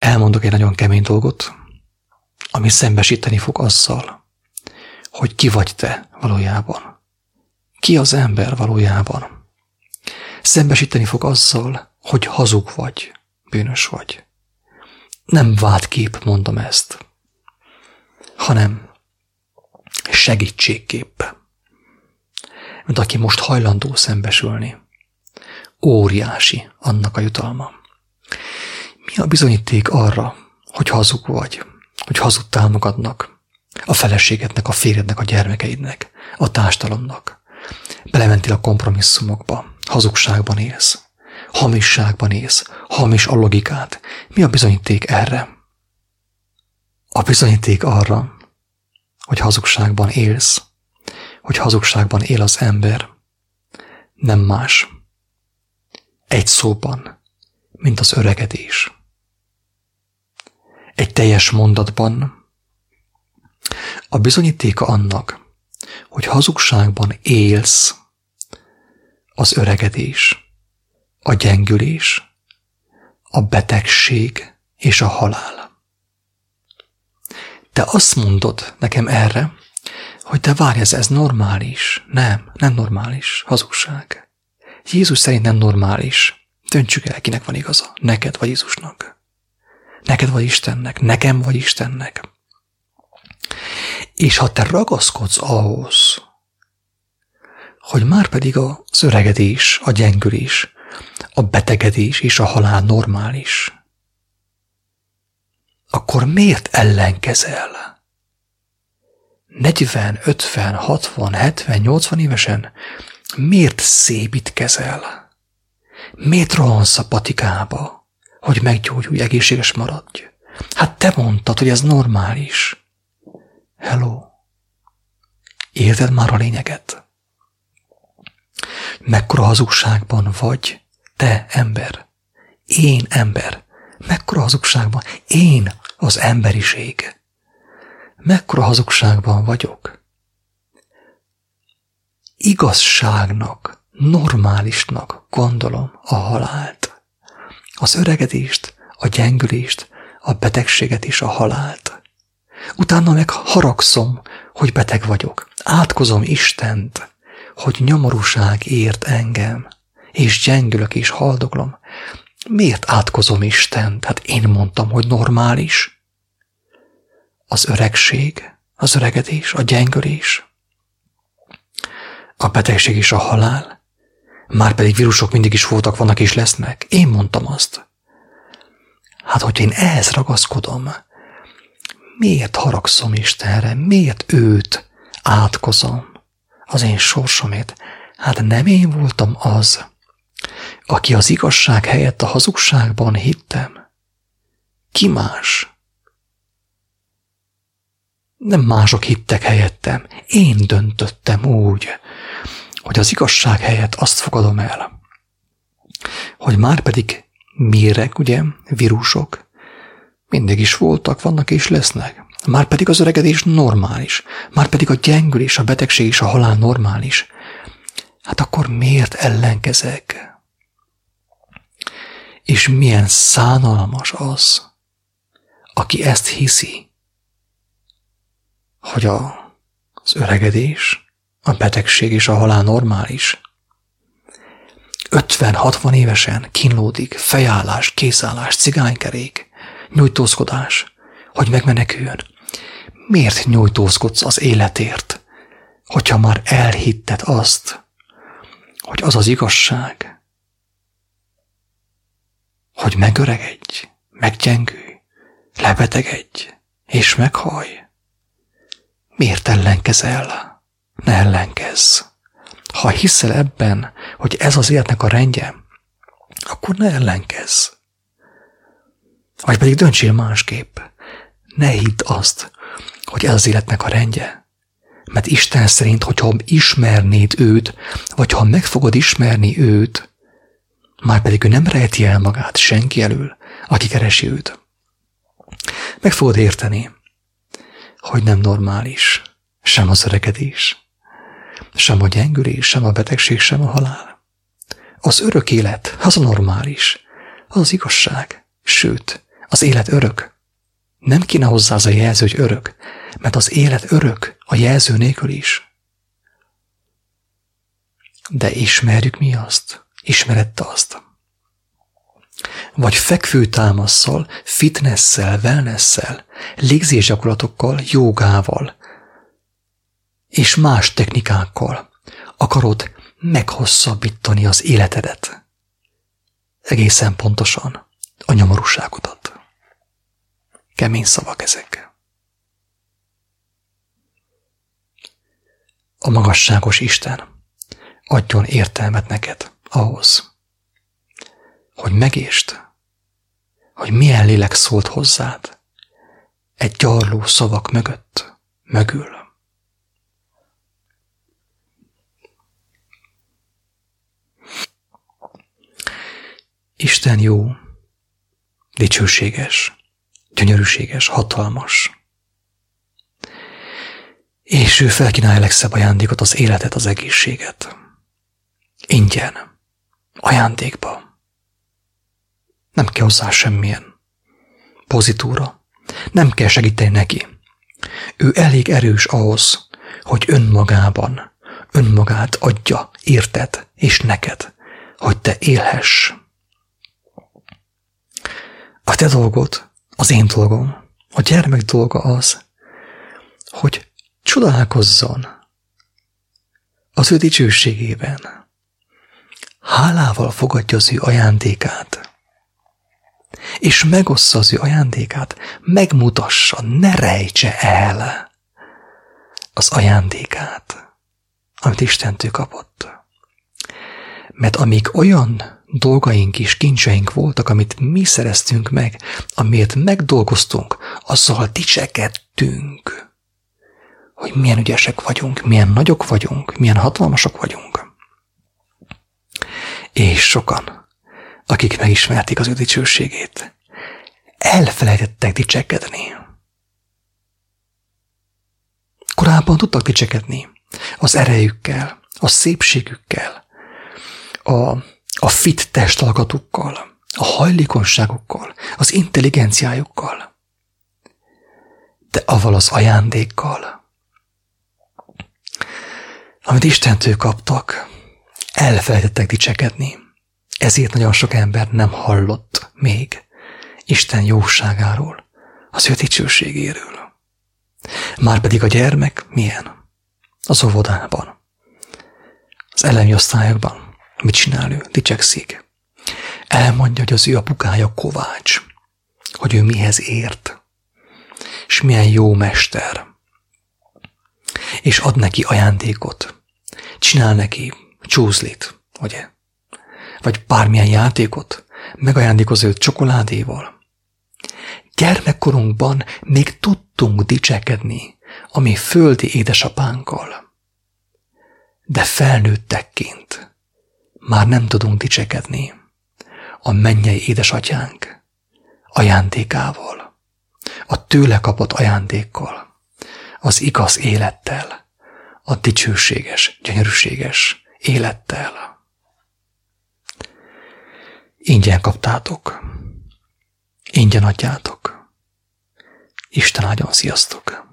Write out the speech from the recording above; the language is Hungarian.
elmondok egy nagyon kemény dolgot, ami szembesíteni fog azzal, hogy ki vagy te valójában. Ki az ember valójában. Szembesíteni fog azzal, hogy hazug vagy, bűnös vagy. Nem vádkép mondom ezt, hanem segítségképp. Mint aki most hajlandó szembesülni. Óriási annak a jutalma. Mi a bizonyíték arra, hogy hazug vagy, hogy hazudtál magadnak, a feleségednek, a férjednek, a gyermekeidnek, a társadalomnak. Belementél a kompromisszumokba, hazugságban élsz, hamisságban élsz, hamis a logikát. Mi a bizonyíték erre? A bizonyíték arra, hogy hazugságban élsz, hogy hazugságban él az ember, nem más. Egy szóban, mint az öregedés. Egy teljes mondatban a bizonyítéka annak, hogy hazugságban élsz, az öregedés, a gyengülés, a betegség és a halál. Te azt mondod nekem erre, hogy te várj, ez, ez normális. Nem, nem normális. Hazugság. Jézus szerint nem normális. Döntsük el, kinek van igaza. Neked vagy Jézusnak. Neked vagy Istennek. Nekem vagy Istennek. És ha te ragaszkodsz ahhoz, hogy már pedig a szöregedés, a gyengülés, a betegedés és a halál normális, akkor miért ellenkezel? 40, 50, 60, 70, 80 évesen miért szépítkezel? Miért rohansz a patikába, hogy meggyógyulj, egészséges maradj? Hát te mondtad, hogy ez normális. Hello. Érted már a lényeget? Mekkora hazugságban vagy, te ember, én ember, mekkora hazugságban, én az emberiség. Mekkora hazugságban vagyok? Igazságnak, normálisnak gondolom a halált, az öregedést, a gyengülést, a betegséget és a halált. Utána meg haragszom, hogy beteg vagyok. Átkozom Istent, hogy nyomorúság ért engem, és gyengülök és haldoglom. Miért átkozom Istent? Hát én mondtam, hogy normális az öregség, az öregedés, a gyengülés, a betegség és a halál, már pedig vírusok mindig is voltak, vannak és lesznek. Én mondtam azt. Hát, hogy én ehhez ragaszkodom, miért haragszom Istenre, miért őt átkozom, az én sorsomét? Hát nem én voltam az, aki az igazság helyett a hazugságban hittem. Ki más? Nem mások hittek helyettem. Én döntöttem úgy, hogy az igazság helyett azt fogadom el, hogy már pedig méreg, ugye, vírusok, mindig is voltak, vannak és lesznek. Már pedig az öregedés normális, már pedig a gyengülés, a betegség és a halál normális. Hát akkor miért ellenkezek? És milyen szánalmas az, aki ezt hiszi, hogy a, az öregedés, a betegség és a halál normális. 50-60 évesen kínlódik, fejállás, készállás, cigánykerék, nyújtózkodás, hogy megmeneküljön. Miért nyújtózkodsz az életért, hogyha már elhitted azt, hogy az az igazság, hogy megöregedj, meggyengülj, lebetegedj és meghaj. Miért ellenkezel? Ne ellenkezz. Ha hiszel ebben, hogy ez az életnek a rendje, akkor ne ellenkezz. Vagy pedig döntsél másképp. Ne hidd azt, hogy ez az életnek a rendje. Mert Isten szerint, hogyha ismernéd őt, vagy ha meg fogod ismerni őt, már pedig ő nem rejti el magát senki elől, aki keresi őt. Meg fogod érteni, hogy nem normális sem az öregedés, sem a gyengülés, sem a betegség, sem a halál. Az örök élet, az a normális, az az igazság, sőt, Az élet örök. Nem kéne hozzá az a jelző, hogy örök, mert az élet örök a jelző nélkül is. De ismerjük mi azt? Ismerette azt? Vagy fekvőtámasszal, fitnesszel, wellnesszel, légzésgyakorlatokkal, jogával és más technikákkal akarod meghosszabbítani az életedet. Egészen pontosan a nyomorúságodat. Kemény szavak ezek. A magasságos Isten adjon értelmet neked ahhoz, hogy megést, hogy milyen lélek szólt hozzád egy gyarló szavak mögött, mögül. Isten jó, dicsőséges, gyönyörűséges, hatalmas. És ő felkínálja legszebb ajándékot, az életet, az egészséget. Ingyen, ajándékba. Nem kell hozzá semmilyen pozitúra. Nem kell segíteni neki. Ő elég erős ahhoz, hogy önmagában, önmagát adja, érted és neked, hogy te élhess. A te dolgod, az én dolgom, a gyermek dolga az, hogy csodálkozzon az ő dicsőségében. Hálával fogadja az ő ajándékát, és megossza az ő ajándékát, megmutassa, ne rejtse el az ajándékát, amit Istentől kapott. Mert amíg olyan dolgaink és kincseink voltak, amit mi szereztünk meg, amiért megdolgoztunk, azzal dicsekedtünk, hogy milyen ügyesek vagyunk, milyen nagyok vagyunk, milyen hatalmasok vagyunk. És sokan, akik megismerték az ő dicsőségét, elfelejtettek dicsekedni. Korábban tudtak dicsekedni az erejükkel, a szépségükkel, a a fit testalkatukkal, a hajlékonyságukkal, az intelligenciájukkal, de avval az ajándékkal, amit Istentől kaptak, elfelejtettek dicsekedni. Ezért nagyon sok ember nem hallott még Isten jóságáról, az ő dicsőségéről. Márpedig a gyermek milyen? Az óvodában, az elemi osztályokban, Mit csinál ő? Dicsekszik. Elmondja, hogy az ő apukája Kovács, hogy ő mihez ért, és milyen jó mester. És ad neki ajándékot. Csinál neki csúzlit, ugye? Vagy bármilyen játékot, megajándékoz őt csokoládéval. Gyermekkorunkban még tudtunk dicsekedni a mi földi édesapánkkal. De felnőttekként már nem tudunk dicsekedni a mennyei édesatyánk ajándékával, a tőle kapott ajándékkal, az igaz élettel, a dicsőséges, gyönyörűséges élettel. Ingyen kaptátok, ingyen adjátok. Isten áldjon, sziasztok!